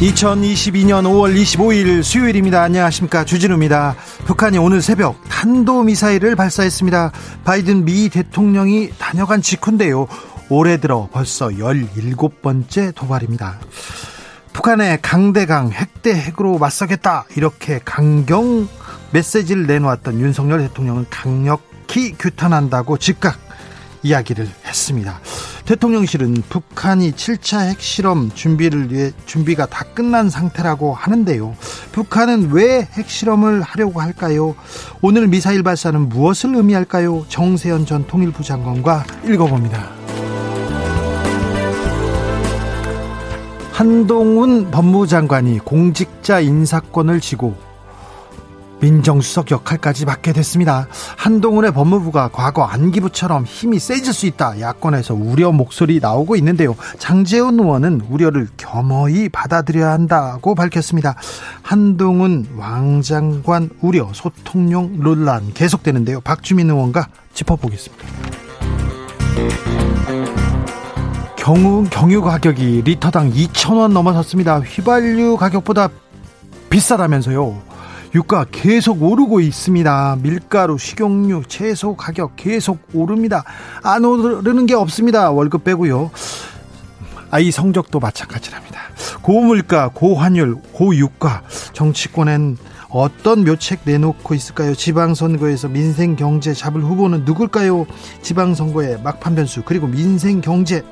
2022년 5월 25일 수요일입니다. 안녕하십니까. 주진우입니다. 북한이 오늘 새벽 탄도미사일을 발사했습니다. 바이든 미 대통령이 다녀간 직후인데요. 올해 들어 벌써 17번째 도발입니다. 북한의 강대강 핵대 핵으로 맞서겠다. 이렇게 강경 메시지를 내놓았던 윤석열 대통령은 강력히 규탄한다고 즉각 이야기를 했습니다. 대통령실은 북한이 7차 핵실험 준비를 위해 준비가 다 끝난 상태라고 하는데요. 북한은 왜 핵실험을 하려고 할까요? 오늘 미사일 발사는 무엇을 의미할까요? 정세현 전 통일부 장관과 읽어봅니다. 한동훈 법무장관이 공직자 인사권을 지고 민정수석 역할까지 맡게 됐습니다. 한동훈의 법무부가 과거 안기부처럼 힘이 세질 수 있다. 야권에서 우려 목소리 나오고 있는데요. 장재훈 의원은 우려를 겸허히 받아들여야 한다고 밝혔습니다. 한동훈 왕장관 우려 소통용 논란 계속되는데요. 박주민 의원과 짚어보겠습니다. 경유, 경유 가격이 리터당 2,000원 넘어섰습니다. 휘발유 가격보다 비싸다면서요. 유가 계속 오르고 있습니다. 밀가루, 식용유, 채소 가격 계속 오릅니다. 안 오르는 게 없습니다. 월급 빼고요. 아이 성적도 마찬가지랍니다. 고물가, 고환율, 고유가, 정치권엔 어떤 묘책 내놓고 있을까요? 지방선거에서 민생 경제 잡을 후보는 누굴까요? 지방선거의 막판 변수 그리고 민생 경제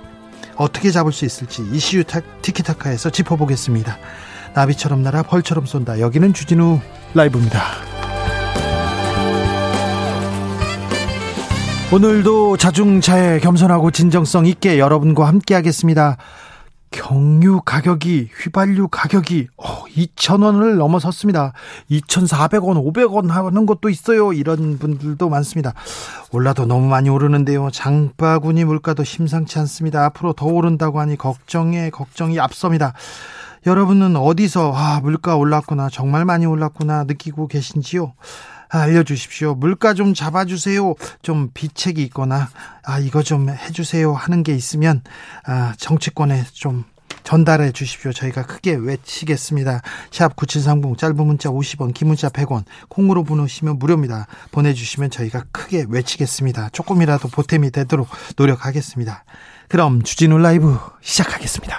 어떻게 잡을 수 있을지 이슈 티키타카에서 짚어보겠습니다. 나비처럼 날아 벌처럼 쏜다. 여기는 주진우 라이브입니다. 오늘도 자중차에 겸손하고 진정성 있게 여러분과 함께 하겠습니다. 경유 가격이 휘발유 가격이 어, 2,000원을 넘어섰습니다. 2,400원, 500원 하는 것도 있어요. 이런 분들도 많습니다. 올라도 너무 많이 오르는데요. 장바구니 물가도 심상치 않습니다. 앞으로 더 오른다고 하니 걱정에 걱정이 앞섭니다. 여러분은 어디서 아 물가 올랐구나 정말 많이 올랐구나 느끼고 계신지요? 아, 알려주십시오. 물가 좀 잡아주세요. 좀 비책이 있거나 아 이거 좀 해주세요 하는 게 있으면 아 정치권에 좀 전달해 주십시오. 저희가 크게 외치겠습니다. 샵 9730 짧은 문자 50원 긴 문자 100원 콩으로 보내시면 무료입니다. 보내주시면 저희가 크게 외치겠습니다. 조금이라도 보탬이 되도록 노력하겠습니다. 그럼 주진우 라이브 시작하겠습니다.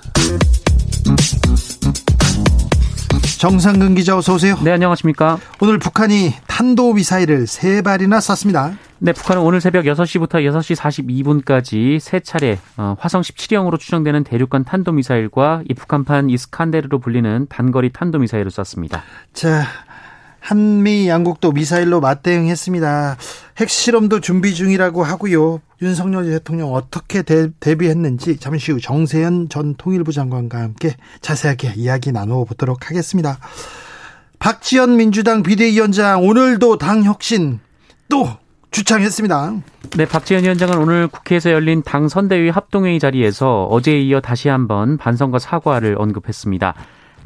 정상근 기자 어서 오세요. 네, 안녕하십니까? 오늘 북한이 탄도 미사일을 세 발이나 쐈습니다. 네, 북한은 오늘 새벽 6시부터 6시 42분까지 세 차례 어, 화성 17형으로 추정되는 대륙간 탄도 미사일과 이 북한판 이스칸데르로 불리는 단거리 탄도 미사일을 쐈습니다. 자, 한미 양국도 미사일로 맞대응했습니다. 핵실험도 준비 중이라고 하고요. 윤석열 대통령 어떻게 대, 비했는지 잠시 후 정세현 전 통일부 장관과 함께 자세하게 이야기 나누어 보도록 하겠습니다. 박지원 민주당 비대위원장 오늘도 당 혁신 또 주창했습니다. 네, 박지원 위원장은 오늘 국회에서 열린 당 선대위 합동회의 자리에서 어제에 이어 다시 한번 반성과 사과를 언급했습니다.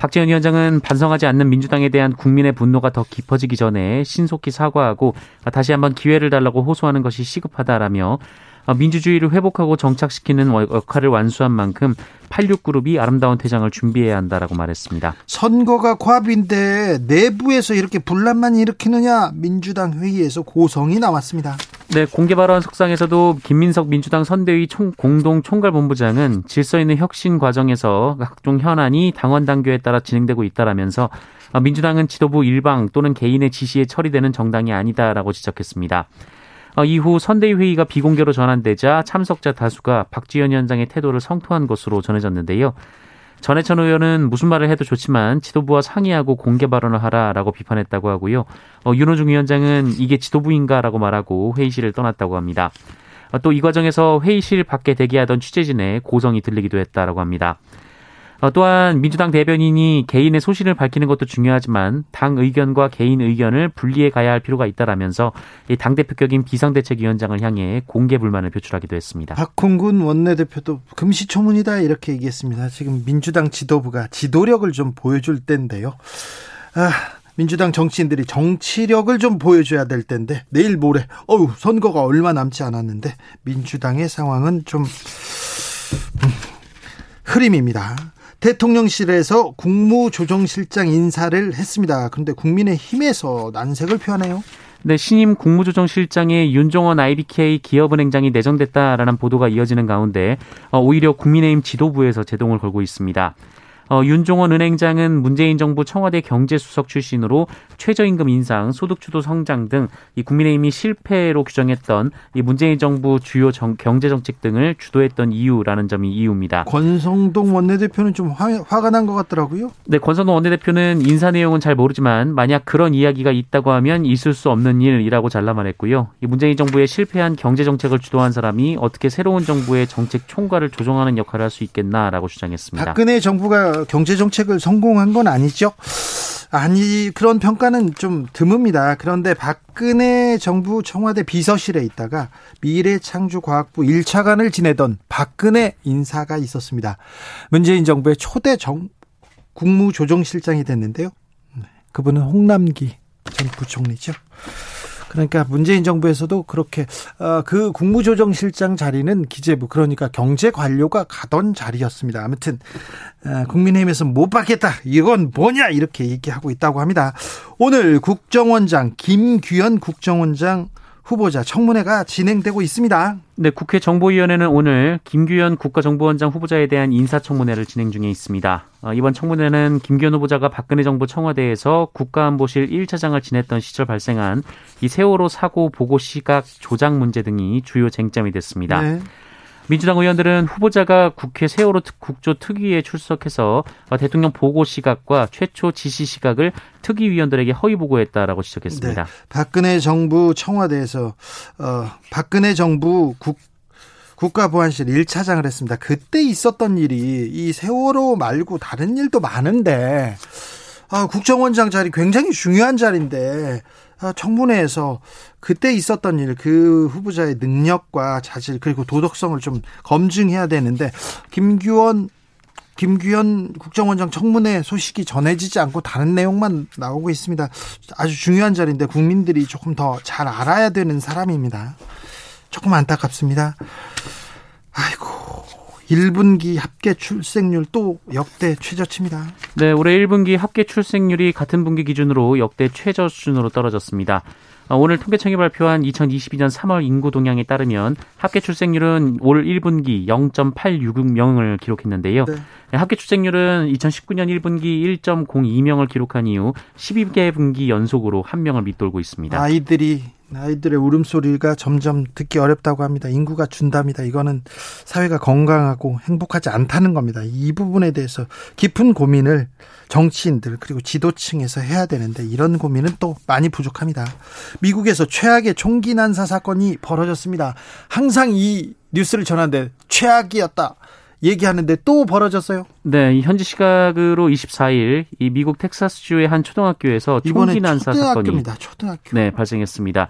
박지원 위원장은 반성하지 않는 민주당에 대한 국민의 분노가 더 깊어지기 전에 신속히 사과하고 다시 한번 기회를 달라고 호소하는 것이 시급하다라며 어, 민주주의를 회복하고 정착시키는 역할을 완수한 만큼 86그룹이 아름다운 퇴장을 준비해야 한다라고 말했습니다. 선거가 코앞인데 내부에서 이렇게 분란만 일으키느냐 민주당 회의에서 고성이 나왔습니다. 네, 공개 발언 석상에서도 김민석 민주당 선대위 총, 공동 총괄본부장은 질서 있는 혁신 과정에서 각종 현안이 당원 당규에 따라 진행되고 있다라면서 어, 민주당은 지도부 일방 또는 개인의 지시에 처리되는 정당이 아니다라고 지적했습니다. 어, 이후 선대위 회의가 비공개로 전환되자 참석자 다수가 박지원 위원장의 태도를 성토한 것으로 전해졌는데요. 전해천 의원은 무슨 말을 해도 좋지만 지도부와 상의하고 공개 발언을 하라라고 비판했다고 하고요. 어, 윤호중 위원장은 이게 지도부인가라고 말하고 회의실을 떠났다고 합니다. 어, 또이 과정에서 회의실 밖에 대기하던 취재진의 고성이 들리기도 했다라고 합니다. 어, 또한 민주당 대변인이 개인의 소신을 밝히는 것도 중요하지만 당 의견과 개인 의견을 분리해 가야 할 필요가 있다라면서 당 대표격인 비상대책위원장을 향해 공개 불만을 표출하기도 했습니다. 박홍근 원내대표도 금시초문이다 이렇게 얘기했습니다. 지금 민주당 지도부가 지도력을 좀 보여줄 때인데요. 아, 민주당 정치인들이 정치력을 좀 보여줘야 될 텐데 내일 모레 어우 선거가 얼마 남지 않았는데 민주당의 상황은 좀 음, 흐림입니다. 대통령실에서 국무조정실장 인사를 했습니다. 그런데 국민의힘에서 난색을 표하네요. 네, 신임 국무조정실장에 윤종원 IBK 기업은행장이 내정됐다라는 보도가 이어지는 가운데 어, 오히려 국민의힘 지도부에서 제동을 걸고 있습니다. 어, 윤종원 은행장은 문재인 정부 청와대 경제수석 출신으로 최저임금 인상, 소득주도 성장 등 이 국민의힘이 실패로 규정했던 이 문재인 정부 주요 정, 경제 정책 등을 주도했던 이유라는 점이 이유입니다. 권성동 원내대표는 좀 화, 화가 난 것 같더라고요. 네, 권성동 원내대표는 인사 내용은 잘 모르지만 만약 그런 이야기가 있다고 하면 있을 수 없는 일이라고 잘라 말했고요. 이 문재인 정부의 실패한 경제 정책을 주도한 사람이 어떻게 새로운 정부의 정책 총괄을 조정하는 역할을 할 수 있겠나라고 주장했습니다. 박근혜 정부가 경제 정책을 성공한 건 아니죠. 아니 그런 평가는 좀 드뭅니다. 그런데 박근혜 정부 청와대 비서실에 있다가 미래창조과학부 1차관을 지내던 박근혜 인사가 있었습니다. 문재인 정부의 초대 정, 국무조정실장이 됐는데요. 네, 그분은 홍남기 전 부총리죠. 그러니까 문재인 정부에서도 그렇게 어, 그 국무조정실장 자리는 기재부 그러니까 경제 관료가 가던 자리였습니다. 아무튼 어, 국민의힘에서 못 받겠다 이건 뭐냐 이렇게 얘기하고 있다고 합니다. 오늘 국정원장 김규현 국정원장 후보자 청문회가 진행되고 있습니다. 네, 국회 정보위원회는 오늘 김규현 국가정보원장 후보자에 대한 인사청문회를 진행 중에 있습니다. 어, 이번 청문회는 김규현 후보자가 박근혜 정부 청와대에서 국가안보실 1차장을 지냈던 시절 발생한 이 세월호 사고 보고 시각 조작 문제 등이 주요 쟁점이 됐습니다. 네. 민주당 의원들은 후보자가 국회 세월호 국조 특위에 출석해서 대통령 보고 시각과 최초 지시 시각을 특위위원들에게 허위 보고했다라고 지적했습니다. 네. 박근혜 정부 청와대에서 어, 박근혜 정부 국 국가보안실 1차장을 했습니다. 그때 있었던 일이 이 세월호 말고 다른 일도 많은데 아, 국정원장 자리 굉장히 중요한 자리인데 아, 청문회에서 그때 있었던 일, 그 후보자의 능력과 자질 그리고 도덕성을 좀 검증해야 되는데 김규원 김규현 국정원장 청문회 소식이 전해지지 않고 다른 내용만 나오고 있습니다. 아주 중요한 자리인데 국민들이 조금 더 잘 알아야 되는 사람입니다. 조금 안타깝습니다. 아이고 1분기 합계 출생률 또 역대 최저치입니다. 네, 올해 1분기 합계 출생률이 같은 분기 기준으로 역대 최저 수준으로 떨어졌습니다. 어, 오늘 통계청이 발표한 2022년 3월 인구 동향에 따르면 합계 출생률은 올 1분기 0.866명을 기록했는데요. 네. 네. 합계 출생률은 2019년 1분기 1.02명을 기록한 이후 12개 분기 연속으로 한 명을 밑돌고 있습니다. 아이들이 아이들의 울음소리가 점점 듣기 어렵다고 합니다. 인구가 준답니다. 이거는 사회가 건강하고 행복하지 않다는 겁니다. 이 부분에 대해서 깊은 고민을 정치인들 그리고 지도층에서 해야 되는데 이런 고민은 또 많이 부족합니다. 미국에서 최악의 총기 난사 사건이 벌어졌습니다. 항상 이 뉴스를 전하는데 최악이었다. 얘기하는데 또 벌어졌어요? 네, 현지 시각으로 24일 이 미국 텍사스주의 한 초등학교에서 총기 난사 사건이 초등학교. 네, 발생했습니다.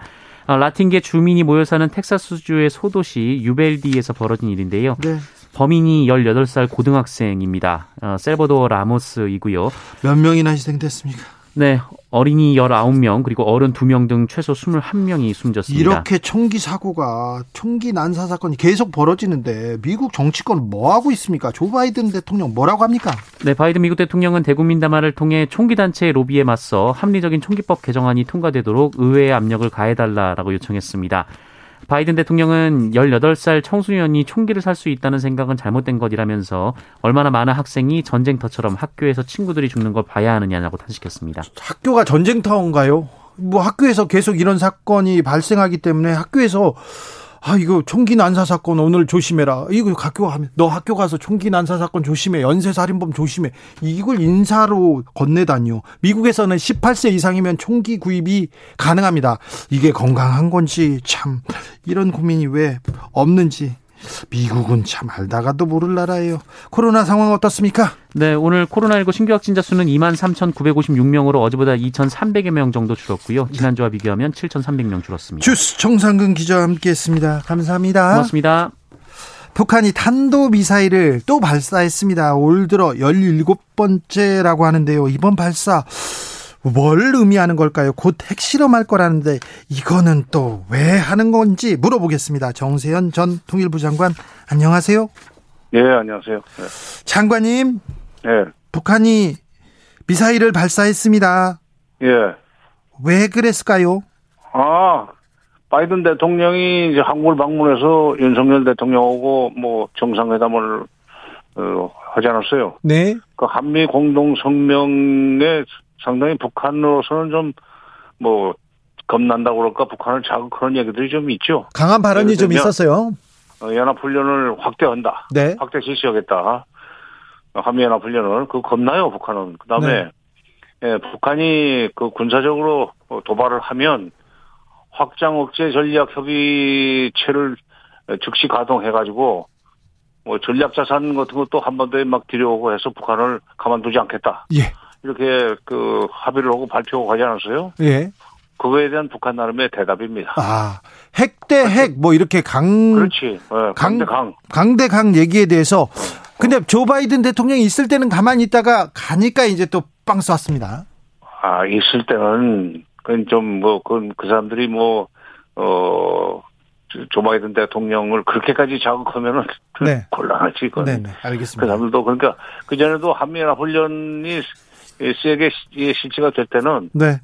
아, 라틴계 주민이 모여 사는 텍사스주의 소도시 유벨디에서 벌어진 일인데요. 네. 범인이 18살 고등학생입니다. 어, 셀버도어 라모스이고요. 몇 명이나 희생됐습니까? 네, 어린이 19명 그리고 어른 2명 등 최소 21명이 숨졌습니다. 이렇게 총기 사고가 총기 난사 사건이 계속 벌어지는데 미국 정치권 뭐 하고 있습니까? 조 바이든 대통령 뭐라고 합니까? 네, 바이든 미국 대통령은 대국민 담화를 통해 총기 단체의 로비에 맞서 합리적인 총기법 개정안이 통과되도록 의회에 압력을 가해 달라라고 요청했습니다. 바이든 대통령은 18살 청소년이 총기를 살 수 있다는 생각은 잘못된 것이라면서 얼마나 많은 학생이 전쟁터처럼 학교에서 친구들이 죽는 걸 봐야 하느냐고 탄식했습니다. 학교가 전쟁터인가요? 뭐 학교에서 계속 이런 사건이 발생하기 때문에 학교에서 아 이거 총기 난사 사건 오늘 조심해라. 이거 학교 가면 너 학교 가서 총기 난사 사건 조심해. 연쇄 살인범 조심해. 이걸 인사로 건네다니요. 미국에서는 18세 이상이면 총기 구입이 가능합니다. 이게 건강한 건지 참 이런 고민이 왜 없는지 미국은 참 알다가도 모를 나라예요. 코로나 상황 어떻습니까? 네, 오늘 코로나19 신규 확진자 수는 2만 3,956명으로 어제보다 2,300여 명 정도 줄었고요. 지난주와 비교하면 7,300명 줄었습니다. 주스 정상근 기자와 함께했습니다. 감사합니다. 고맙습니다. 북한이 탄도 미사일을 또 발사했습니다. 올 들어 17번째라고 하는데요. 이번 발사 뭘 의미하는 걸까요? 곧 핵실험할 거라는데 이거는 또 왜 하는 건지 물어보겠습니다. 정세현 전 통일부 장관 안녕하세요. 예, 안녕하세요. 네. 장관님, 예, 북한이 미사일을 발사했습니다. 예. 왜 그랬을까요? 아, 바이든 대통령이 이제 한국을 방문해서 윤석열 대통령하고 뭐 정상회담을 어, 하지 않았어요. 네. 그 한미 공동 성명에 상당히 북한으로서는 좀 뭐 겁난다고 그럴까 북한을 자극하는 얘기들이 좀 있죠. 강한 발언이 좀 있었어요. 어, 연합훈련을 확대한다. 네. 확대 실시하겠다. 어, 한미연합훈련을 그 겁나요 북한은. 그다음에 네. 예, 북한이 그 군사적으로 어, 도발을 하면 확장 억제 전략 협의체를 즉시 가동해가지고 뭐 전략 자산 같은 것도 한반도에 막 들여오고 해서 북한을 가만두지 않겠다. 예. 이렇게 그 합의를 하고 발표하고 가지 않았어요? 예. 그거에 대한 북한 나름의 대답입니다. 아, 핵 대 핵 뭐 이렇게 강 그렇지. 예, 강- 강대 강. 강대 강 얘기에 대해서 근데 조 바이든 대통령이 있을 때는 가만히 있다가 가니까 이제 또 빵 쐈습니다. 아, 있을 때는, 그건 좀, 뭐, 그, 그 사람들이 뭐, 어, 조- 조 바이든 대통령을 그렇게까지 자극하면은 네. 곤란하지, 그건. 네, 네. 그 알겠습니다. 사람들도, 그러니까, 그 전에도 한미연합 훈련이 세게 시- 실시가 될 때는, 네.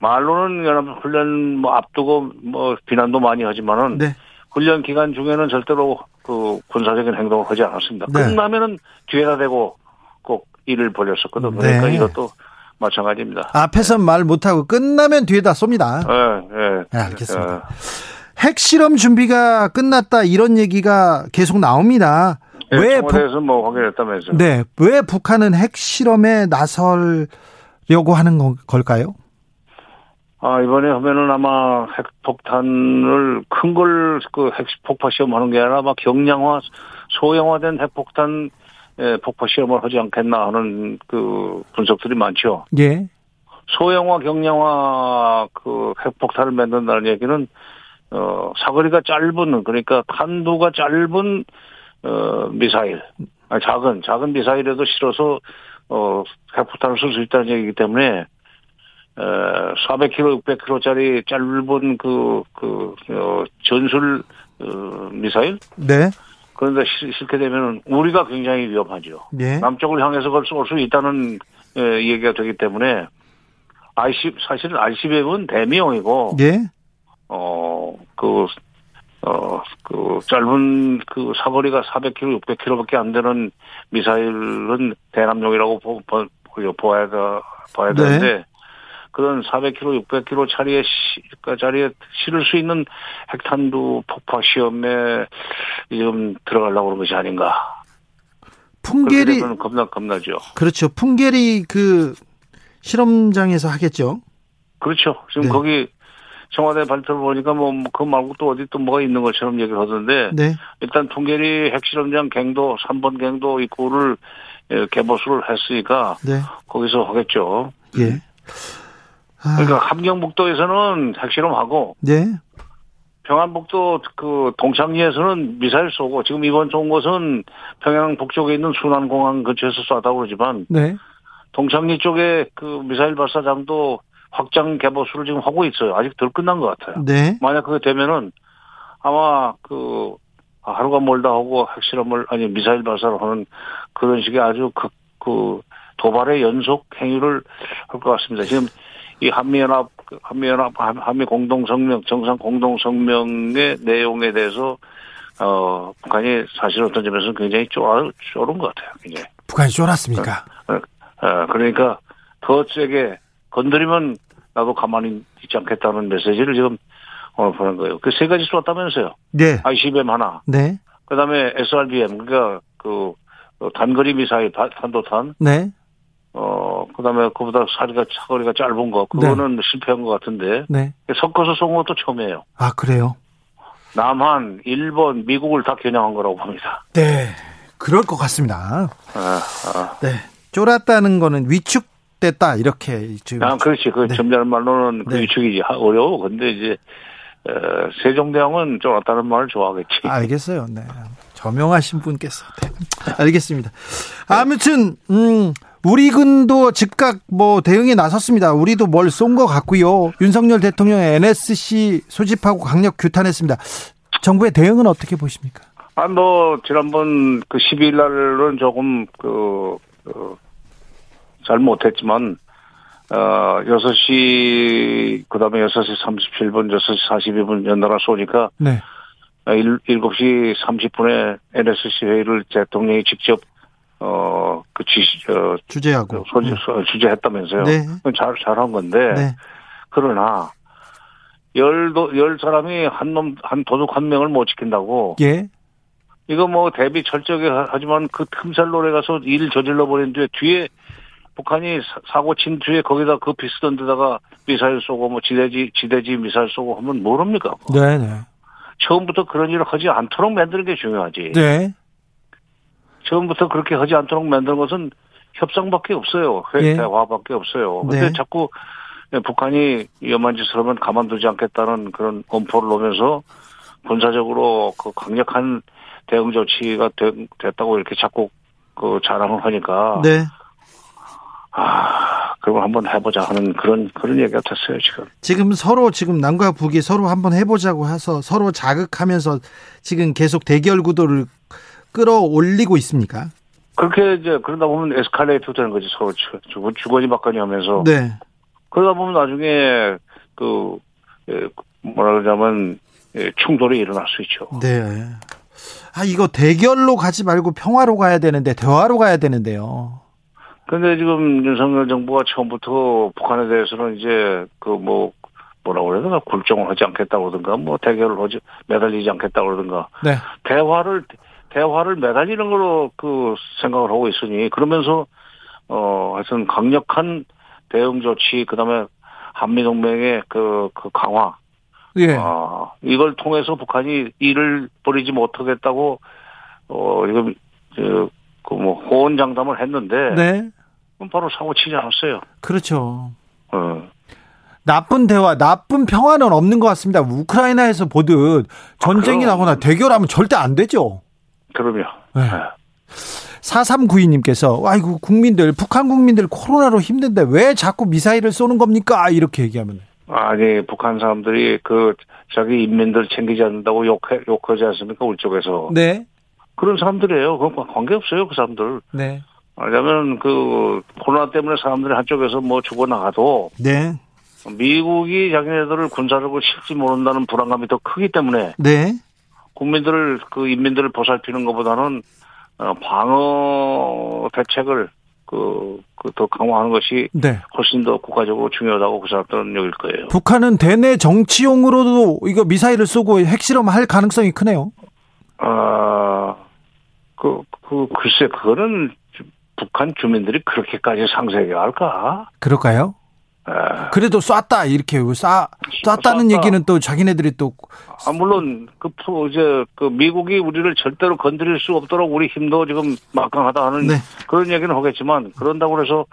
말로는 연합 훈련 뭐 앞두고 뭐 비난도 많이 하지만은, 네. 훈련 기간 중에는 절대로 그 군사적인 행동을 하지 않았습니다. 네. 끝나면은 뒤에다 대고 꼭 일을 벌였었거든요. 그러니까 네. 이것도 마찬가지입니다. 앞에선 말 못하고 끝나면 뒤에다 쏩니다. 예, 예. 네, 알겠습니다. 예. 핵실험 준비가 끝났다 이런 얘기가 계속 나옵니다. 예, 왜 북, 청와대에서 뭐 확인했다면서요? 네, 왜 북한은 핵실험에 나설려고 하는 건- 걸까요? 아, 이번에 하면은 아마 핵폭탄을 큰 걸 그 핵폭파 시험하는 게 아니라 아마 경량화, 소형화된 핵폭탄 예, 폭파 시험을 하지 않겠나 하는 그 분석들이 많죠. 예. 소형화, 경량화 그 핵폭탄을 만든다는 얘기는 어 사거리가 짧은 그러니까 탄두가 짧은 어 미사일, 아니, 작은 작은 미사일에도 실어서 어 핵폭탄을 쓸 수 있다는 얘기이기 때문에 어 400km, 600km짜리 짧은 그, 그, 어, 전술, 어, 미사일? 네. 그런데 실- 실게 되면 우리가 굉장히 위험하죠. 예. 남쪽을 향해서 걸수 있다는 에, 얘기가 되기 때문에 IC 사실은 ICBM은 대미용이고 예. 어그 어, 그, 짧은, 그, 사거리가 400km, 600km밖에 안 되는 미사일은 대남용이라고 보, 보, 보- 보아야, 가- 봐야 네. 되는데, 그런 400km, 600km 짜리에, 시, 그 자리에 실을 수 있는 핵탄두 폭파 시험에 지금 들어가려고 그런 것이 아닌가. 풍계리 겁나, 겁나죠. 그렇죠. 풍계리 그 실험장에서 하겠죠. 그렇죠. 지금 네. 거기 청와대 발표를 보니까 뭐, 그 말고 또 어디 또 뭐가 있는 것처럼 얘기를 하던데, 네. 일단 통계리 핵실험장 갱도 3번 갱도 입구를 예, 개보수를 했으니까 네. 거기서 하겠죠. 예. 아, 그러니까 함경북도에서는 핵실험하고 네. 평안북도 그 동창리에서는 미사일 쏘고 지금 이번 쏜 것은 평양 북쪽에 있는 순안공항 근처에서 쐈다고 그러지만 네. 동창리 쪽에 그 미사일 발사장도 확장 개보수를 지금 하고 있어요. 아직 덜 끝난 것 같아요. 네. 만약 그게 되면은 아마 그 하루가 멀다 하고 핵실험을 아니 미사일 발사를 하는 그런 식의 아주 그, 그 도발의 연속 행위를 할 것 같습니다. 지금 이 한미연합 한미연합 한미 공동성명 정상 공동성명의 내용에 대해서 어 북한이 사실 어떤 점에서는 굉장히 쫄 쫄은 것 같아요. 굉장히. 북한이 쫄았습니까? 어, 그러니까 더 세게 건드리면 나도 가만히 있지 않겠다는 메시지를 지금 오늘 보낸 거예요. 그 세 가지 쏘았다면서요. 네. ICBM 하나. 네. 그 다음에 SRBM, 그러니까 그 어, 단거리 미사일, 다- 탄도탄. 네. 어, 그 다음에 그보다 사리가, 사거리가 짧은 거. 그거는 실패한 것 같은데. 네. 섞어서 쏜 것도 처음이에요. 아, 그래요? 남한, 일본, 미국을 다 겨냥한 거라고 봅니다. 네. 그럴 것 같습니다. 아, 아. 네. 쫄았다는 거는 위축 됐다. 이렇게 지금. 아, 그렇지. 그 네. 점잖은 말로는 그 네. 위축이지. 하- 어려워. 근데 이제, 어, 세종대왕은 쫄았다는 말을 좋아하겠지. 알겠어요. 네. 저명하신 분께서. 네. 알겠습니다. 아무튼 음 우리 군도 즉각 뭐 대응에 나섰습니다. 우리도 뭘 쏜 것 같고요. 윤석열 대통령의 NSC 소집하고 강력 규탄했습니다. 정부의 대응은 어떻게 보십니까? 아, 뭐, 지난번 그 12일 날은 조금, 그, 어, 잘 못했지만, 어, 6시, 그 다음에 6시 37분, 6시 42분 연달아 쏘니까, 네. 7, 7시 30분에 NSC 회의를 대통령이 직접, 어, 그 지시, 어, 주제하고. 소지, 주재했다면서요. 네. 잘, 잘한 건데, 네. 그러나, 열, 도, 열 사람이 한 놈, 한 도둑 한 명을 못 지킨다고, 예. 이거 뭐 대비 철저하게 하- 하지만 그 틈살 노래 가서 일 저질러 버린 뒤에 뒤에 북한이 사- 사고 친 뒤에 거기다 그 비슷한 데다가 미사일 쏘고 뭐 지대지 지대지 미사일 쏘고 하면 모릅니까? 네, 네. 처음부터 그런 일을 하지 않도록 만드는 게 중요하지. 네. 처음부터 그렇게 하지 않도록 만드는 것은 협상밖에 없어요. 회, 예. 대화밖에 없어요. 근데 네. 자꾸 북한이 위험한 짓을 하면 가만두지 않겠다는 그런 엄포를 놓으면서 군사적으로 그 강력한 대응 조치가 되- 됐다고 이렇게 자꾸 그 자랑을 하니까 네. 아 그걸 한번 해보자 하는 그런 그런 얘기가 됐어요 지금. 지금 서로 지금 남과 북이 서로 한번 해보자고 해서 서로 자극하면서 지금 계속 대결 구도를 끌어올리고 있습니까? 그렇게 이제 그러다 보면 에스컬레이터 되는 거지 서로 주- 주- 주거니 받거니 하면서 네. 그러다 보면 나중에 그 예, 뭐라 그러자면 예, 충돌이 일어날 수 있죠. 네. 아, 이거 대결로 가지 말고 평화로 가야 되는데, 대화로 가야 되는데요. 근데 지금 윤석열 정부가 처음부터 북한에 대해서는 이제 그 뭐 뭐라 그래야 되나 굴종을 하지 않겠다고 그러든가 뭐 대결을 하지 매달리지 않겠다고 그러든가 네. 대화를 대화를 매달리는 걸로 그 생각을 하고 있으니 그러면서 어 하여튼 강력한 대응 조치 그다음에 한미 동맹의 그, 그 강화 예. 아, 이걸 통해서 북한이 일을 벌이지 못하겠다고, 어, 이거, 저, 그 뭐, 호언장담을 했는데, 네. 그럼 바로 사고 치지 않았어요. 그렇죠. 어. 나쁜 대화, 나쁜 평화는 없는 것 같습니다. 우크라이나에서 보듯 전쟁이 그럼. 나거나 대결하면 절대 안 되죠. 그럼요. 네. 예. 4392님께서, 아이고, 국민들, 북한 국민들 코로나로 힘든데 왜 자꾸 미사일을 쏘는 겁니까? 이렇게 얘기하면. 아니, 북한 사람들이 그, 자기 인민들 챙기지 않는다고 욕해, 욕하지 않습니까? 우리 쪽에서. 네. 그런 사람들이에요. 그건 관계없어요, 그 사람들. 네. 왜냐면 그, 코로나 때문에 사람들이 한쪽에서 뭐 죽어 나가도, 네. 미국이 자기네들을 군사력을 실지 모른다는 불안감이 더 크기 때문에, 네. 국민들을 그 인민들을 보살피는 것보다는 어, 방어 대책을 그 그 더 강화하는 것이 네. 훨씬 더 국가적으로 중요하다고 그 사람들은 여길 거예요. 북한은 대내 정치용으로도 이거 미사일을 쏘고 핵실험할 가능성이 크네요. 아, 그, 그, 글쎄, 그거는 주- 북한 주민들이 그렇게까지 상세하게 할까? 그럴까요? 아, 그래도 쐈다 이렇게 쏴 쐈다는 쐈다. 얘기는 또 자기네들이 또 아, 물론, 그, 프- 이제, 그, 미국이 우리를 절대로 건드릴 수 없도록 우리 힘도 지금 막강하다 하는 네. 그런 얘기는 하겠지만, 그런다고 해서,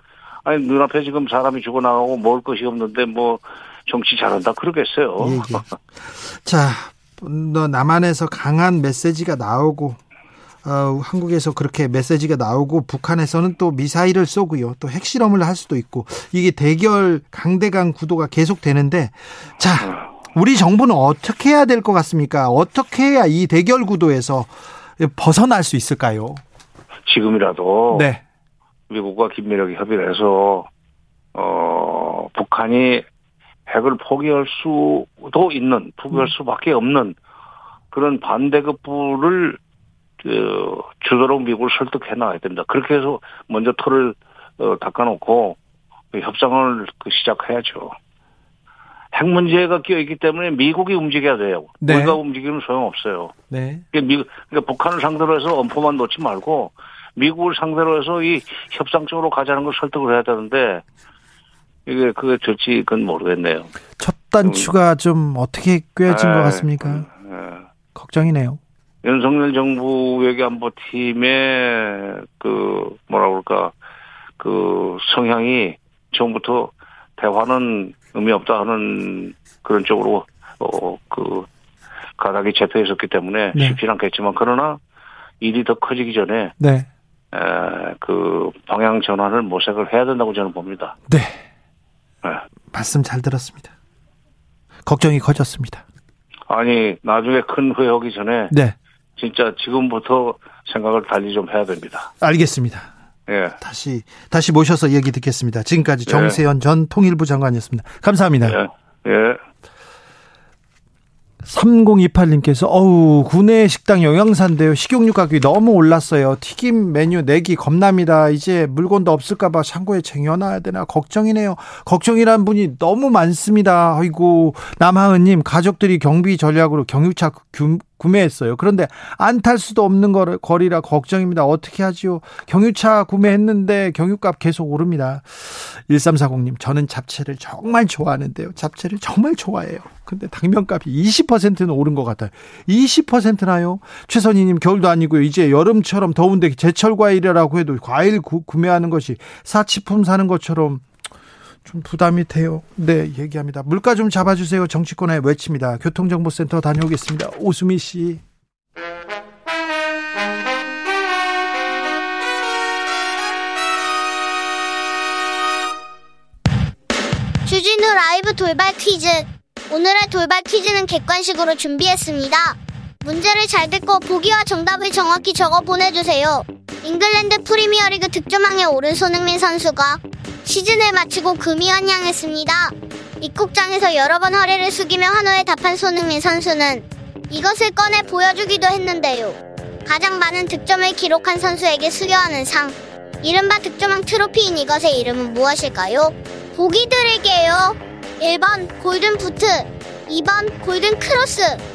아니, 눈앞에 지금 사람이 죽어나가고 먹을 것이 없는데, 뭐, 정치 잘한다, 그러겠어요. 얘기. 자, 너 남한에서 강한 메시지가 나오고 어, 한국에서 그렇게 메시지가 나오고 북한에서는 또 미사일을 쏘고요. 또 핵실험을 할 수도 있고 이게 대결 강대강 구도가 계속되는데 자, 우리 정부는 어떻게 해야 될 것 같습니까? 어떻게 해야 이 대결 구도에서 벗어날 수 있을까요? 지금이라도 네. 미국과 긴밀하게 협의를 해서 어 북한이 핵을 포기할 수도 있는 포기할 수밖에 없는 그런 반대급부를 그 주도록 미국을 설득해 나가야 됩니다. 그렇게 해서 먼저 틀을 어, 닦아놓고 협상을 그 시작해야죠. 핵 문제가 끼어 있기 때문에 미국이 움직여야 돼요. 네. 우리가 움직이면 소용없어요. 네. 그러니까 미국, 그러니까 북한을 상대로 해서 엄포만 놓지 말고 미국을 상대로 해서 이 협상 적으로 가자는 걸 설득을 해야 되는데 이게 그게 될지 그건 모르겠네요. 첫 단추가 좀 어떻게 꿰어진 것 같습니까? 예. 걱정이네요. 윤석열 정부 외교안보팀의 그 뭐라 그럴까 그 성향이 처음부터 대화는 의미 없다 하는 그런 쪽으로 어 그 가닥이 잡혀 있었기 때문에 네. 쉽지 않겠지만 그러나 일이 더 커지기 전에 네. 에, 그 방향 전환을 모색을 해야 된다고 저는 봅니다. 네. 예. 말씀 잘 들었습니다. 걱정이 커졌습니다. 아니 나중에 큰 후회 오기 전에 네. 진짜 지금부터 생각을 달리 좀 해야 됩니다. 알겠습니다. 예. 다시 다시 모셔서 얘기 듣겠습니다. 지금까지 네. 정세현 전 통일부 장관이었습니다. 감사합니다. 예. 예. 3028님께서 어우 구내 식당 영양사인데요 식용유 가격이 너무 올랐어요 튀김 메뉴 내기 겁납니다 이제 물건도 없을까봐 창고에 쟁여놔야 되나 걱정이네요 걱정이란 분이 너무 많습니다 아이고 남하은님 가족들이 경비 전략으로 경유차 규- 구매했어요 그런데 안 탈 수도 없는 거- 거리라 걱정입니다 어떻게 하지요 경유차 구매했는데 경유값 계속 오릅니다 1340님 저는 잡채를 정말 좋아하는데요 잡채를 정말 좋아해요 근데 당면값이 20%는 오른 것 같아요. 20%나요? 최선희님 겨울도 아니고요. 이제 여름처럼 더운데 제철 과일이라고 해도 과일 구, 구매하는 것이 사치품 사는 것처럼 좀 부담이 돼요. 네, 얘기합니다. 물가 좀 잡아주세요. 정치권에 외칩니다. 교통정보센터 다녀오겠습니다. 오수미 씨. 주진우 라이브 돌발 퀴즈. 오늘의 돌발 퀴즈는 객관식으로 준비했습니다. 문제를 잘 듣고 보기와 정답을 정확히 적어 보내주세요. 잉글랜드 프리미어리그 득점왕에 오른 손흥민 선수가 시즌을 마치고 금의환향했습니다. 입국장에서 여러 번 허리를 숙이며 환호에 답한 손흥민 선수는 이것을 꺼내 보여주기도 했는데요. 가장 많은 득점을 기록한 선수에게 수여하는 상. 이른바 득점왕 트로피인 이것의 이름은 무엇일까요? 보기 드릴게요. 1번 golden boot, 2번 golden cross.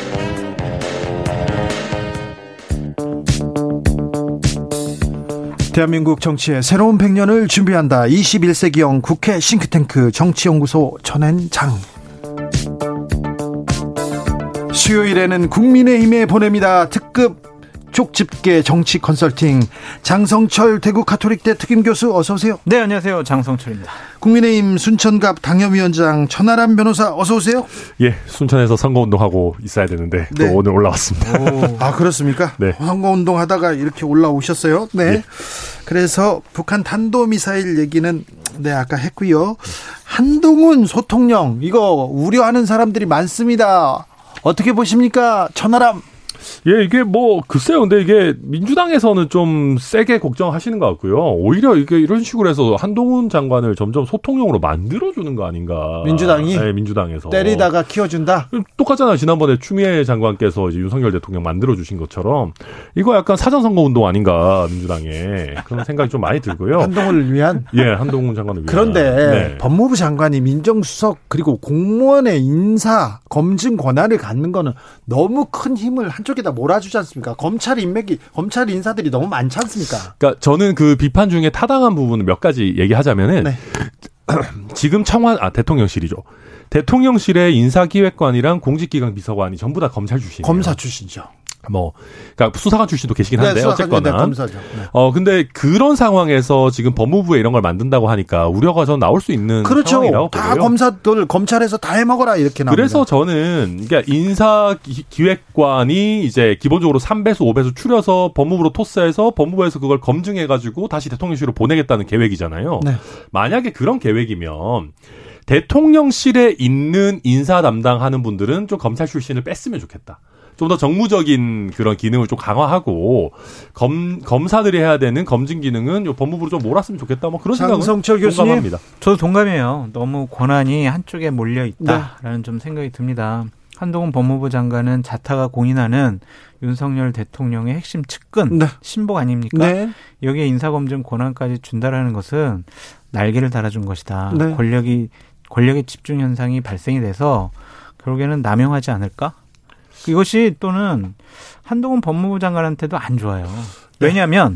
대한민국 정치의 새로운 100년을 준비한다. 21세기형 국회 싱크탱크 정치연구소 전현장. 수요일에는 국민의힘에 보냅니다. 특급 쪽집게 정치 컨설팅 장성철 대구 가톨릭대 특임 교수 어서 오세요. 네, 안녕하세요. 장성철입니다. 국민의힘 순천갑 당협위원장 천하람 변호사 어서 오세요. 예, 순천에서 선거운동하고 있어야 되는데 또 네. 오늘 올라왔습니다. 아 그렇습니까? 네. 선거운동 하다가 이렇게 올라오셨어요. 네. 예. 그래서 북한 탄도미사일 얘기는 네 아까 했고요. 한동훈 소통령 이거 우려하는 사람들이 많습니다. 어떻게 보십니까, 천하람? 예, 이게 뭐 글쎄요. 근데 이게 민주당에서는 좀 세게 걱정하시는 것 같고요. 오히려 이게 이런 식으로 해서 한동훈 장관을 점점 소통용으로 만들어 주는 거 아닌가? 민주당이? 네, 민주당에서 때리다가 키워준다. 똑같잖아요. 지난번에 추미애 장관께서 이제 윤석열 대통령 만들어 주신 것처럼 이거 약간 사전 선거 운동 아닌가 민주당에 그런 생각이 좀 많이 들고요. 한동훈을 위한. 예, 한동훈 장관을 위한. 그런데 네. 법무부 장관이 민정수석 그리고 공무원의 인사 검증 권한을 갖는 거는 너무 큰 힘을 한쪽에다 몰아주지 않습니까? 검찰 인맥이 검찰 인사들이 너무 많지 않습니까? 그러니까 저는 그 비판 중에 타당한 부분을 몇 가지 얘기하자면은 네. 지금 청와대 아 대통령실이죠. 대통령실의 인사기획관이랑 공직기강 비서관이 전부 다 검찰 출신이에요. 검사 출신이죠. 뭐 그러니까 수사관 출신도 계시긴 한데 네, 어쨌거나 네. 네. 어 근데 그런 상황에서 지금 법무부에 이런 걸 만든다고 하니까 우려가 전 나올 수 있는 그렇죠. 상황이라고 다 보고요. 검사들 검찰에서 다 해먹어라 이렇게 나옵니다. 그래서 저는 그러니까 인사 기- 기획관이 이제 기본적으로 3배수, 5배수 추려서 법무부로 토스해서 법무부에서 그걸 검증해 가지고 다시 대통령실로 보내겠다는 계획이잖아요. 네. 만약에 그런 계획이면 대통령실에 있는 인사 담당하는 분들은 좀 검찰 출신을 뺐으면 좋겠다. 좀 더 정무적인 그런 기능을 좀 강화하고 검 검사들이 해야 되는 검증 기능은 요 법무부로 좀 몰았으면 좋겠다. 뭐 그런 생각은. 공감합니다. 저도 동감해요. 너무 권한이 한쪽에 몰려 있다라는 좀 생각이 듭니다. 한동훈 법무부 장관은 자타가 공인하는 윤석열 대통령의 핵심 측근 네. 신복 아닙니까? 네. 여기에 인사검증 권한까지 준다라는 것은 날개를 달아준 것이다. 네. 권력이 권력의 집중 현상이 발생이 돼서 결국에는 남용하지 않을까? 이것이 또는 한동훈 법무부 장관한테도 안 좋아요. 왜냐하면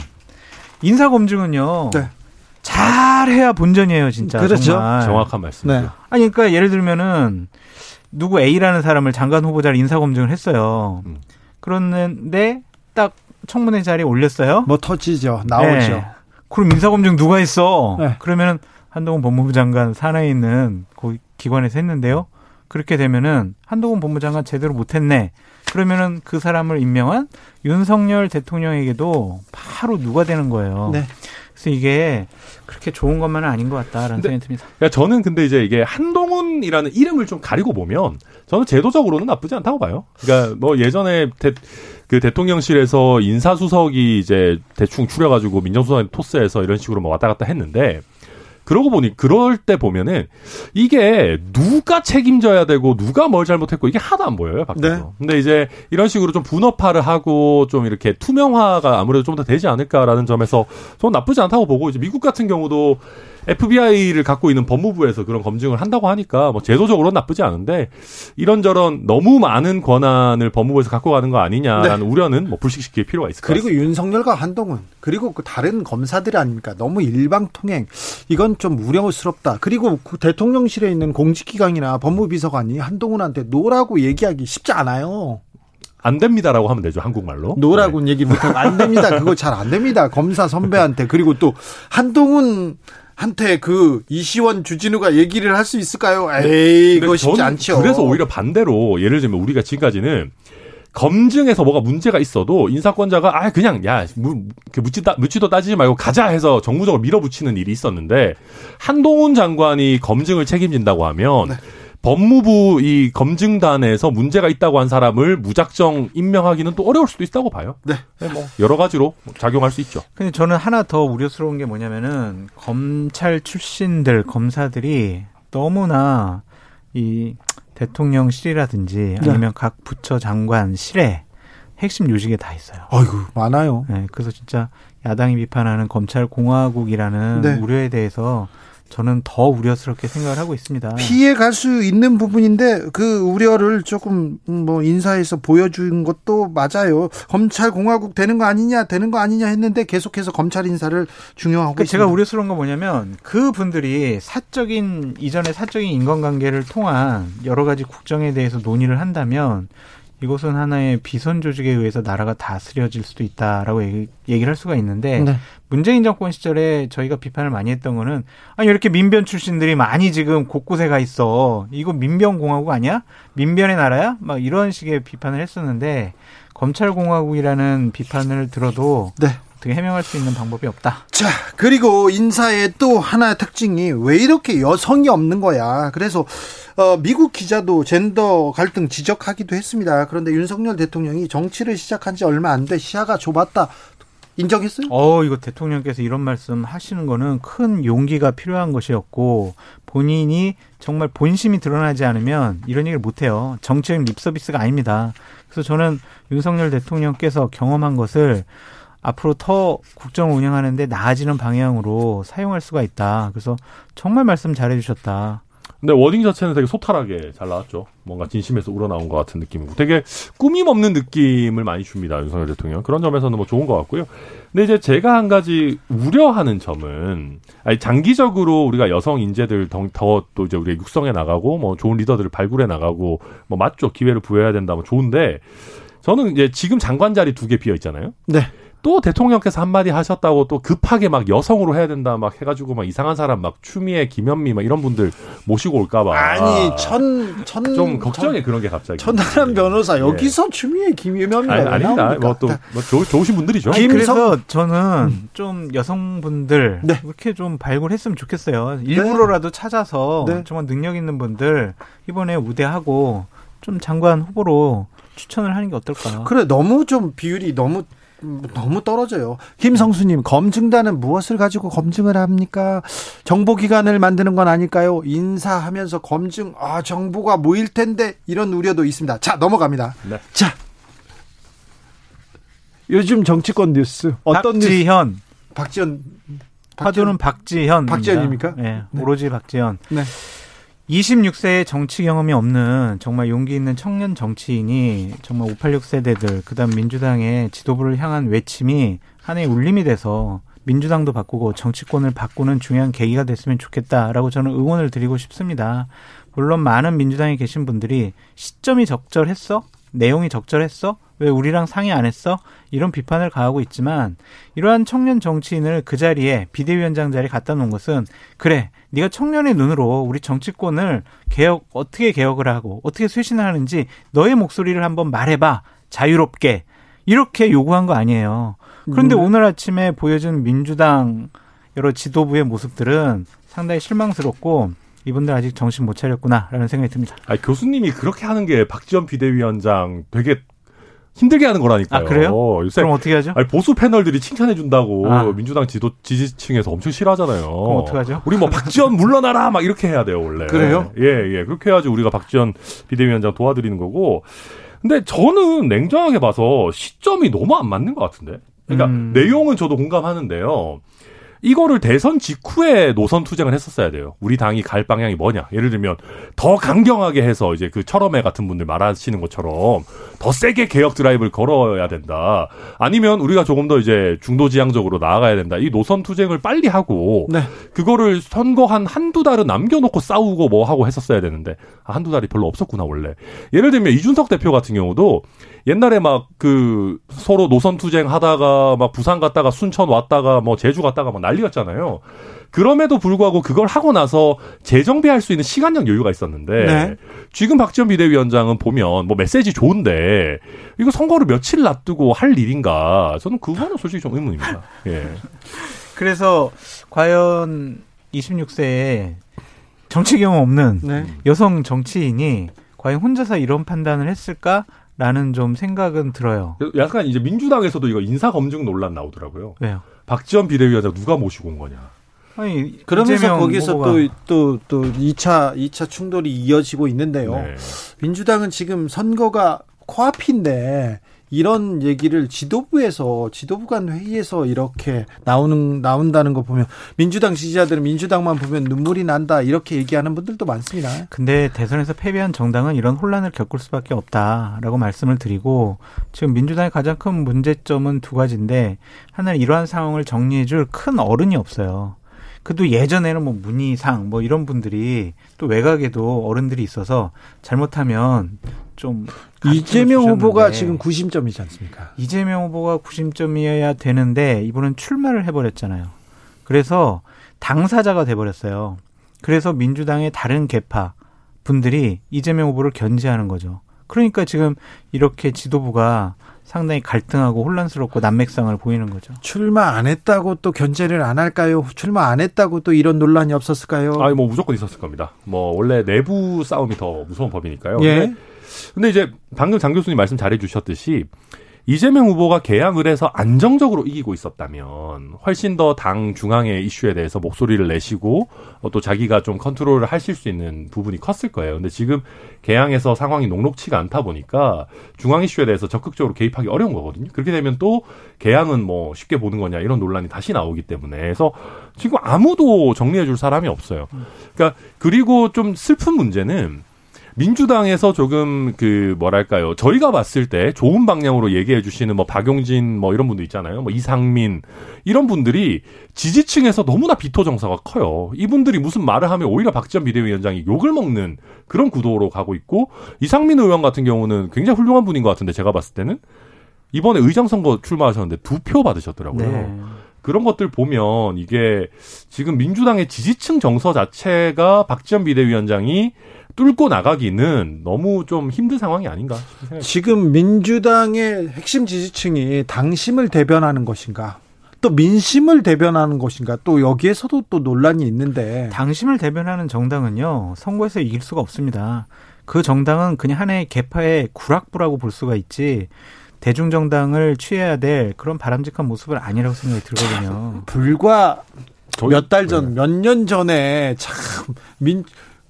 인사 검증은요. 네. 잘해야 본전이에요, 진짜. 그렇죠. 정말. 정확한 말씀이죠. 네. 아니, 그러니까 예를 들면은 누구 A라는 사람을 장관 후보자를 인사 검증을 했어요. 음. 그런데 딱 청문회 자리에 올렸어요. 뭐 터지죠. 나오죠. 네. 그럼 인사 검증 누가 했어? 네. 그러면은 한동훈 법무부 장관 산하에 있는 그 기관에서 했는데요. 그렇게 되면은 한동훈 법무부 장관 제대로 못했네. 그러면은 그 사람을 임명한 윤석열 대통령에게도 바로 누가 되는 거예요. 네. 그래서 이게 그렇게 좋은 것만은 아닌 것 같다라는 근데- 생각이 듭니다. 그러니까 저는 근데 이제 이게 한동훈이라는 이름을 좀 가리고 보면 저는 제도적으로는 나쁘지 않다고 봐요. 그러니까 뭐 예전에 대, 그 대통령실에서 인사수석이 이제 대충 추려가지고 민정수석이 토스해서 이런 식으로 뭐 왔다 갔다 했는데 그러고 보니 그럴 때 보면은 이게 누가 책임져야 되고 누가 뭘 잘못했고 이게 하나도 안 보여요 밖에서. 네. 근데 이제 이런 식으로 좀 분업화를 하고 좀 이렇게 투명화가 아무래도 좀 더 되지 않을까라는 점에서 저는 나쁘지 않다고 보고 이제 미국 같은 경우도 FBI를 갖고 있는 법무부에서 그런 검증을 한다고 하니까 뭐 제도적으로는 나쁘지 않은데 이런저런 너무 많은 권한을 법무부에서 갖고 가는 거 아니냐라는 우려는 뭐 불식시킬 필요가 있을 것 그리고 같습니다. 윤석열과 한동훈 그리고 그 다른 검사들 아닙니까? 너무 일방 통행 이건 좀 우려스럽다. 그리고 그 대통령실에 있는 공직기강이나 법무비서관이 한동훈한테 no라고 얘기하기 쉽지 않아요. 안 됩니다라고 하면 되죠 한국말로. no라고는 얘기 못하고 안 됩니다. 그거 잘 안 됩니다. 검사 선배한테 그리고 또 한동훈 한테 그 이시원 주진우가 얘기를 할 수 있을까요? 에이, 그거 근데 쉽지 않죠. 그래서 오히려 반대로 예를 들면 우리가 지금까지는 검증에서 뭐가 문제가 있어도 인사권자가 아 그냥 야 무, 그 묻지다 묻지도 따지지 말고 가자 해서 정무적으로 밀어붙이는 일이 있었는데 한동훈 장관이 검증을 책임진다고 하면 네. 법무부 이 검증단에서 문제가 있다고 한 사람을 무작정 임명하기는 또 어려울 수도 있다고 봐요. 네. 뭐 여러 가지로 작용할 수 있죠. 근데 저는 하나 더 우려스러운 게 뭐냐면은 검찰 출신들 검사들이 너무나 이 대통령실이라든지 아니면 각 부처 장관실에 핵심 요직에 다 있어요. 아이고 많아요. 네, 그래서 진짜 야당이 비판하는 검찰 공화국이라는 네. 우려에 대해서 저는 더 우려스럽게 생각을 하고 있습니다. 피해 갈 수 있는 부분인데 그 우려를 조금 음, 뭐 인사에서 보여준 것도 맞아요. 검찰 공화국 되는 거 아니냐 되는 거 아니냐 했는데 계속해서 검찰 인사를 중요하고 그러니까 제가. 우려스러운 건 뭐냐면 그 분들이 사적인 이전의 사적인 인간관계를 통한 여러 가지 국정에 대해서 논의를 한다면 이것은 하나의 비선 조직에 의해서 나라가 다스려질 수도 있다라고 얘기, 얘기 를 할 수가 있는데 네. 문재인 정권 시절에 저희가 비판을 많이 했던 거는 아니 이렇게 민변 출신들이 많이 지금 곳곳에 가 있어 이거 민변 공화국 아니야 민변의 나라야 막 이런 식의 비판을 했었는데 검찰 공화국이라는 비판을 들어도 네. 어떻게 해명할 수 있는 방법이 없다. 자, 그리고 인사의 또 하나의 특징이 왜 이렇게 여성이 없는 거야. 그래서 어, 미국 기자도 젠더 갈등 지적하기도 했습니다. 그런데 윤석열 대통령이 정치를 시작한 지 얼마 안 돼 시야가 좁았다. 인정했어요? 어, 이거 대통령께서 이런 말씀 하시는 거는 큰 용기가 필요한 것이었고, 본인이 정말 본심이 드러나지 않으면 이런 얘기를 못 해요. 정치적인 립서비스가 아닙니다. 그래서 저는 윤석열 대통령께서 경험한 것을 앞으로 더 국정을 운영하는데 나아지는 방향으로 사용할 수가 있다. 그래서 정말 말씀 잘해 주셨다. 근데 워딩 자체는 되게 소탈하게 잘 나왔죠. 뭔가 진심에서 우러나온 것 같은 느낌이고 되게 꾸밈 없는 느낌을 많이 줍니다. 윤석열 대통령. 그런 점에서는 뭐 좋은 것 같고요. 근데 이제 제가 한 가지 우려하는 점은 아니 장기적으로 우리가 여성 인재들 더 또 이제 우리가 육성해 나가고 뭐 좋은 리더들을 발굴해 나가고 뭐 맞죠. 기회를 부여해야 된다면 좋은데 저는 이제 지금 장관 자리 두 개 비어 있잖아요. 네. 또 대통령께서 한마디 하셨다고 또 급하게 막 여성으로 해야 된다 막 해가지고 막 이상한 사람 막 추미애 김현미 막 이런 분들 모시고 올까봐 아니 천천 좀 걱정해 그런 게 갑자기 천하람 변호사 예. 여기서 추미애 김유명이 아니, 아닙니다 뭐또 뭐 좋- 좋으신 분들이죠 아니, 김성- 그래서 저는 좀 여성분들 네. 이렇게 좀 발굴했으면 좋겠어요. 일부러라도 찾아서 네. 정말 능력 있는 분들 이번에 우대하고 좀 장관 후보로 추천을 하는 게 어떨까? 그래 너무 좀 비율이 너무 너무 떨어져요. 김성수님 검증단은 무엇을 가지고 검증을 합니까? 정보기관을 만드는 건 아닐까요? 인사하면서 검증 아 정보가 모일 텐데 이런 우려도 있습니다. 자 넘어갑니다. 네. 자 요즘 정치권 뉴스 어떤 뉴스? 박지현 박지원 화두는 박지현 박지현입니까? 네, 네. 오로지 박지현. 네. 26세의 정치 경험이 없는 정말 용기 있는 청년 정치인이 정말 586 세대들 그다음 민주당의 지도부를 향한 외침이 하나의 울림이 돼서 민주당도 바꾸고 정치권을 바꾸는 중요한 계기가 됐으면 좋겠다라고 저는 응원을 드리고 싶습니다. 물론 많은 민주당에 계신 분들이 시점이 적절했어? 내용이 적절했어? 왜 우리랑 상의 안 했어? 이런 비판을 가하고 있지만 이러한 청년 정치인을 그 자리에 비대위원장 자리에 갖다 놓은 것은 그래 네가 청년의 눈으로 우리 정치권을 개혁 어떻게 개혁을 하고 어떻게 쇄신을 하는지 너의 목소리를 한번 말해봐 자유롭게 이렇게 요구한 거 아니에요. 그런데 음. 오늘 아침에 보여준 민주당 여러 지도부의 모습들은 상당히 실망스럽고 이분들 아직 정신 못 차렸구나라는 생각이 듭니다. 아니, 교수님이 그렇게 하는 게 박지원 비대위원장 되게 힘들게 하는 거라니까요 아, 그래요? 요새 그럼 어떻게 하죠? 아니, 보수 패널들이 칭찬해 준다고 아. 민주당 지도 지지층에서 엄청 싫어하잖아요. 그럼 어떡하죠? 우리 뭐 박지원 물러나라 막 이렇게 해야 돼요 원래. 그래요? 예 예. 그렇게 해야지 우리가 박지원 비대위원장 도와드리는 거고. 근데 저는 냉정하게 봐서 시점이 너무 안 맞는 것 같은데. 그러니까 음. 내용은 저도 공감하는데요. 이거를 대선 직후에 노선 투쟁을 했었어야 돼요. 우리 당이 갈 방향이 뭐냐. 예를 들면 더 강경하게 해서 이제 그 철험회 같은 분들 말하시는 것처럼 더 세게 개혁 드라이브를 걸어야 된다. 아니면 우리가 조금 더 이제 중도 지향적으로 나아가야 된다. 이 노선 투쟁을 빨리 하고 네. 그거를 선거 한 한두 달은 남겨놓고 싸우고 뭐 하고 했었어야 되는데 아, 한두 달이 별로 없었구나 원래. 예를 들면 이준석 대표 같은 경우도 옛날에 막 그 서로 노선 투쟁 하다가 막 부산 갔다가 순천 왔다가 뭐 제주 갔다가 막 난리였잖아요. 그럼에도 불구하고 그걸 하고 나서 재정비할 수 있는 시간적 여유가 있었는데 네. 지금 박지원 비대위원장은 보면 뭐 메시지 좋은데 이거 선거를 며칠 놔두고 할 일인가 저는 그거는 솔직히 좀 의문입니다. 예. 그래서 과연 26세에 정치 경험 없는 네. 여성 정치인이 과연 혼자서 이런 판단을 했을까 라는 좀 생각은 들어요. 약간 이제 민주당에서도 이거 인사 검증 논란 나오더라고요. 왜요? 박지원 비대위원장 누가 모시고 온 거냐. 아니 그러면서 거기서 또 또 또 2차 2차 충돌이 이어지고 있는데요. 네. 민주당은 지금 선거가 코앞인데 이런 얘기를 지도부에서 지도부 간 회의에서 이렇게 나오는 나온다는 거 보면 민주당 지지자들은 민주당만 보면 눈물이 난다 이렇게 얘기하는 분들도 많습니다. 근데 대선에서 패배한 정당은 이런 혼란을 겪을 수밖에 없다라고 말씀을 드리고 지금 민주당의 가장 큰 문제점은 두 가지인데 하나는 이러한 상황을 정리해 줄 큰 어른이 없어요. 그도 예전에는 뭐 문희상 뭐 이런 분들이 또 외곽에도 어른들이 있어서 잘못하면 좀 이재명 후보가 지금 구심점이지 않습니까? 이재명 후보가 90점이어야 되는데 이분은 출마를 해버렸잖아요. 그래서 당사자가 돼버렸어요. 그래서 민주당의 다른 계파 분들이 이재명 후보를 견제하는 거죠. 그러니까 지금 이렇게 지도부가 상당히 갈등하고 혼란스럽고 난맥상을 보이는 거죠. 출마 안 했다고 또 견제를 안 할까요? 출마 안 했다고 또 이런 논란이 없었을까요? 아니 뭐 무조건 있었을 겁니다. 뭐 원래 내부 싸움이 더 무서운 법이니까요. 예. 근데, 근데 이제 방금 장 교수님 말씀 잘해 주셨듯이 이재명 후보가 개항을 해서 안정적으로 이기고 있었다면 훨씬 더 당 중앙의 이슈에 대해서 목소리를 내시고 어, 또 자기가 좀 컨트롤을 하실 수 있는 부분이 컸을 거예요. 근데 지금 개항에서 상황이 녹록치가 않다 보니까 중앙 이슈에 대해서 적극적으로 개입하기 어려운 거거든요. 그렇게 되면 또 개항은 뭐 쉽게 보는 거냐 이런 논란이 다시 나오기 때문에 그래서 지금 아무도 정리해 줄 사람이 없어요. 그러니까 그리고 좀 슬픈 문제는 민주당에서 조금 그 뭐랄까요 저희가 봤을 때 좋은 방향으로 얘기해 주시는 뭐 박용진 뭐 이런 분도 있잖아요 뭐 이상민 이런 분들이 지지층에서 너무나 비토 정서가 커요 이분들이 무슨 말을 하면 오히려 박지원 비대위원장이 욕을 먹는 그런 구도로 가고 있고 이상민 의원 같은 경우는 굉장히 훌륭한 분인 것 같은데 제가 봤을 때는 이번에 의장 선거 출마하셨는데 두 표 받으셨더라고요. 네. 그런 것들 보면 이게 지금 민주당의 지지층 정서 자체가 박지원 비대위원장이 뚫고 나가기는 너무 좀 힘든 상황이 아닌가 싶은 지금 민주당의 핵심 지지층이 당심을 대변하는 것인가? 또 민심을 대변하는 것인가? 또 여기에서도 또 논란이 있는데 당심을 대변하는 정당은요 선거에서 이길 수가 없습니다. 그 정당은 그냥 하나의 개파의 구락부라고 볼 수가 있지 대중정당을 취해야 될 그런 바람직한 모습은 아니라고 생각이 들거든요. 불과 몇 달 전, 몇 년 전에 참 민,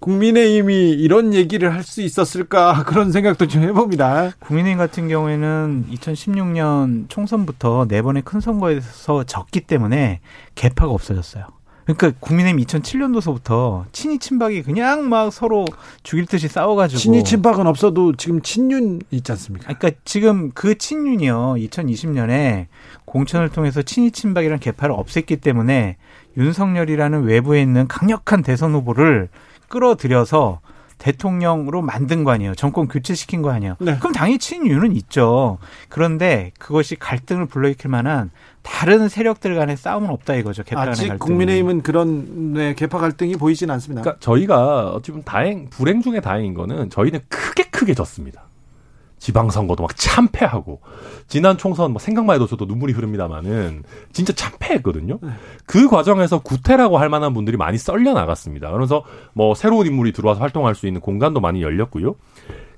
국민의힘이 이런 얘기를 할 수 있었을까 그런 생각도 좀 해봅니다. 국민의힘 같은 경우에는 2016년 총선부터 네 번의 큰 선거에서 졌기 때문에 개파가 없어졌어요. 그러니까 국민의힘 2007년도서부터 친이 친박이 그냥 막 서로 죽일 듯이 싸워가지고 친이 친박은 없어도 지금 친윤 있지 않습니까? 그러니까 지금 그 친윤이요 2020년에 공천을 통해서 친이 친박이라는 개파를 없앴기 때문에 윤석열이라는 외부에 있는 강력한 대선 후보를 끌어들여서 대통령으로 만든 거 아니에요. 정권 교체시킨 거 아니에요. 네. 그럼 당연히 친윤은 있죠. 그런데 그것이 갈등을 불러일으킬 만한 다른 세력들 간의 싸움은 없다 이거죠. 개파 간의 아직 갈등. 국민의힘은 그런 네, 개파 갈등이 보이진 않습니다. 그러니까 저희가 어찌 보면 다행 불행 중에 다행인 거는 저희는 크게 크게 졌습니다. 지방선거도 막 참패하고 지난 총선 뭐 생각만 해도 저도 눈물이 흐릅니다만은 진짜 참패했거든요. 그 과정에서 구태라고 할 만한 분들이 많이 썰려 나갔습니다. 그래서 뭐 새로운 인물이 들어와서 활동할 수 있는 공간도 많이 열렸고요.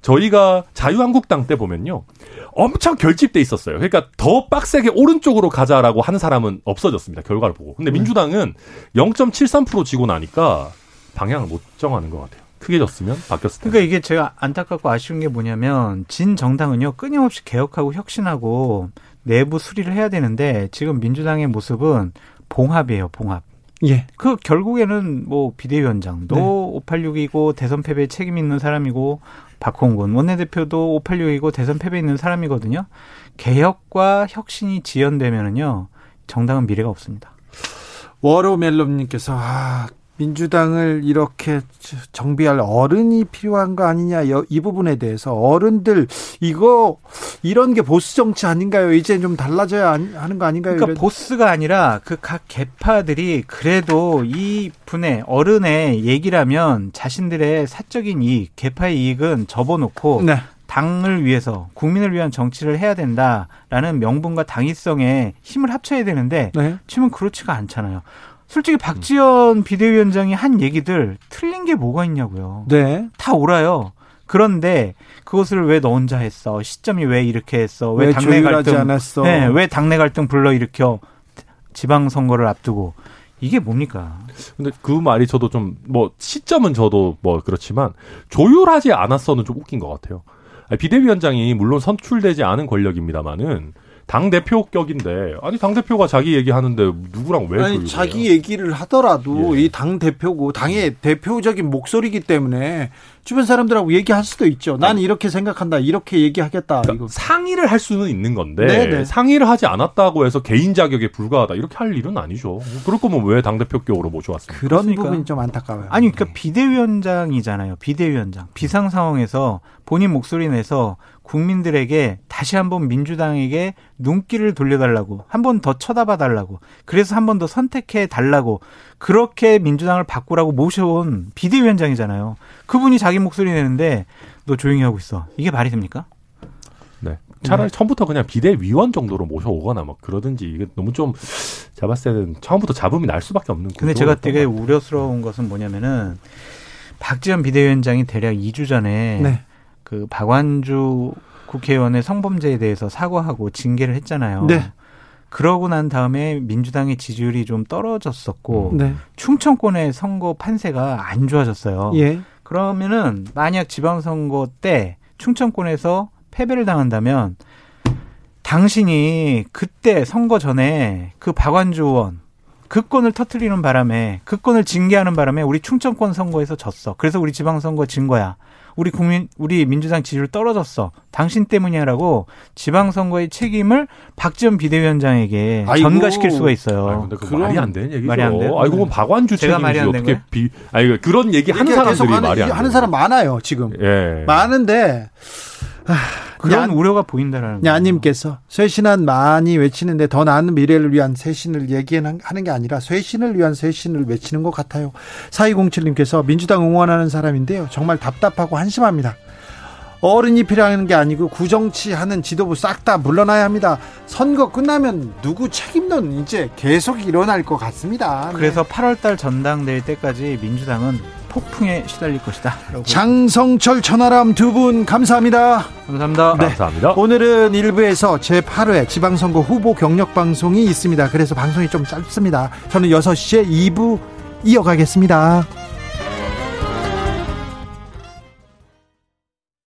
저희가 자유한국당 때 보면요. 엄청 결집돼 있었어요. 그러니까 더 빡세게 오른쪽으로 가자라고 하는 사람은 없어졌습니다. 결과를 보고. 근데 민주당은 0.73% 지고 나니까 방향을 못 정하는 것 같아요. 크게 졌으면 바뀌었을 텐데. 그러니까 이게 제가 안타깝고 아쉬운 게 뭐냐면 진 정당은요 끊임없이 개혁하고 혁신하고 내부 수리를 해야 되는데 지금 민주당의 모습은 봉합이에요 봉합. 예. 그 결국에는 뭐 비대위원장도 네. 586이고 대선 패배에 책임 있는 사람이고 박홍근 원내대표도 586이고 대선 패배 있는 사람이거든요. 개혁과 혁신이 지연되면은요 정당은 미래가 없습니다. 워로멜롬님께서 아, 민주당을 이렇게 정비할 어른이 필요한 거 아니냐 여- 이 부분에 대해서 어른들 이거 이런 게 보수 정치 아닌가요? 이제 좀 달라져야 하는 거 아닌가요? 그러니까 이런- 보스가 아니라 그 각 개파들이 그래도 이 분의 어른의 얘기라면 자신들의 사적인 이익, 개파의 이익은 접어놓고 네. 당을 위해서 국민을 위한 정치를 해야 된다라는 명분과 당위성에 힘을 합쳐야 되는데 네. 지금은 그렇지가 않잖아요. 솔직히 박지원 비대위원장이 한 얘기들 틀린 게 뭐가 있냐고요. 네. 다 옳아요. 그런데 그것을 왜 너 혼자 했어? 시점이 왜 이렇게 했어? 왜, 왜 당내 조율하지 갈등 않았어? 네, 왜 당내 갈등 불러 일으켜 지방 선거를 앞두고 이게 뭡니까? 근데 그 말이 저도 좀 뭐 시점은 저도 뭐 그렇지만 조율하지 않았어는 좀 웃긴 것 같아요. 비대위원장이 물론 선출되지 않은 권력입니다만은 당 대표격인데 아니 당 대표가 자기 얘기하는데 누구랑 왜 아니? 자기 얘기를 하더라도 예. 이당 대표고 당의 대표적인 목소리이기 때문에 주변 사람들하고 얘기할 수도 있죠. 난 이렇게 생각한다. 이렇게 얘기하겠다. 그러니까 이거. 상의를 할 수는 있는 건데 네네. 상의를 하지 않았다고 해서 개인 자격에 불과하다 이렇게 할 일은 아니죠. 그럴 거면 왜 당 대표격으로 모셔왔습니까? 그런 그렇습니까? 부분이 좀 안타까워요. 아니 그러니까 비대위원장이잖아요. 비대위원장 비상 상황에서 본인 목소리 내서 국민들에게 다시 한번 민주당에게 눈길을 돌려달라고 한 번 더 쳐다봐 달라고 그래서 한 번 더 선택해 달라고 그렇게 민주당을 바꾸라고 모셔온 비대위원장이잖아요. 그분이 자기 목소리 내는데 너 조용히 하고 있어. 이게 말이 됩니까? 네. 차라리 처음부터 그냥 비대위원 정도로 모셔오거나 막 그러든지 이게 너무 좀 잡았을 때는 처음부터 잡음이 날 수밖에 없는 근데 제가 되게 우려스러운 것은 뭐냐면은 박지원 비대위원장이 대략 2주 전에 네. 그 박완주 국회의원의 성범죄에 대해서 사과하고 징계를 했잖아요. 네. 그러고 난 다음에 민주당의 지지율이 좀 떨어졌었고 네. 충청권의 선거 판세가 안 좋아졌어요. 예. 그러면은 만약 지방선거 때 충청권에서 패배를 당한다면 당신이 그때 선거 전에 그 박완주 의원 그 건을 터트리는 바람에 그 건을 징계하는 바람에 우리 충청권 선거에서 졌어. 그래서 우리 지방선거 진 거야. 우리 국민 우리 민주당 지지율 떨어졌어. 당신 때문이야라고 지방선거의 책임을 박지원 비대위원장에게 아이고. 전가시킬 수가 있어요. 아, 근데 그 말이 안 되는 얘기죠. 말이 안 돼요? 아이고, 그건 박완주 제가 책임이지 말이 안된 어떻게? 비, 아니, 그런 얘기 하는 사람들이 하는, 말이 안 하는 돼요. 사람 많아요 지금. 예. 많은데 그런 야- 우려가 보인다라는. 야님께서 쇄신안 많이 외치는데 더 나은 미래를 위한 쇄신을 얘기하는 게 아니라 쇄신을 위한 쇄신을 외치는 것 같아요. 4207님께서 민주당 응원하는 사람인데요. 정말 답답하고 한심합니다. 어른이 필요한 게 아니고 구정치하는 지도부 싹 다 물러나야 합니다. 선거 끝나면 누구 책임론 이제 계속 일어날 것 같습니다. 네. 그래서 8월달 전당대회 때까지 민주당은 폭풍에 시달릴 것이다. 장성철 천하람 두 분 감사합니다. 감사합니다. 네. 감사합니다. 오늘은 일부에서 제8회 지방선거 후보 경력 방송이 있습니다. 그래서 방송이 좀 짧습니다. 저는 6시에 2부 이어가겠습니다.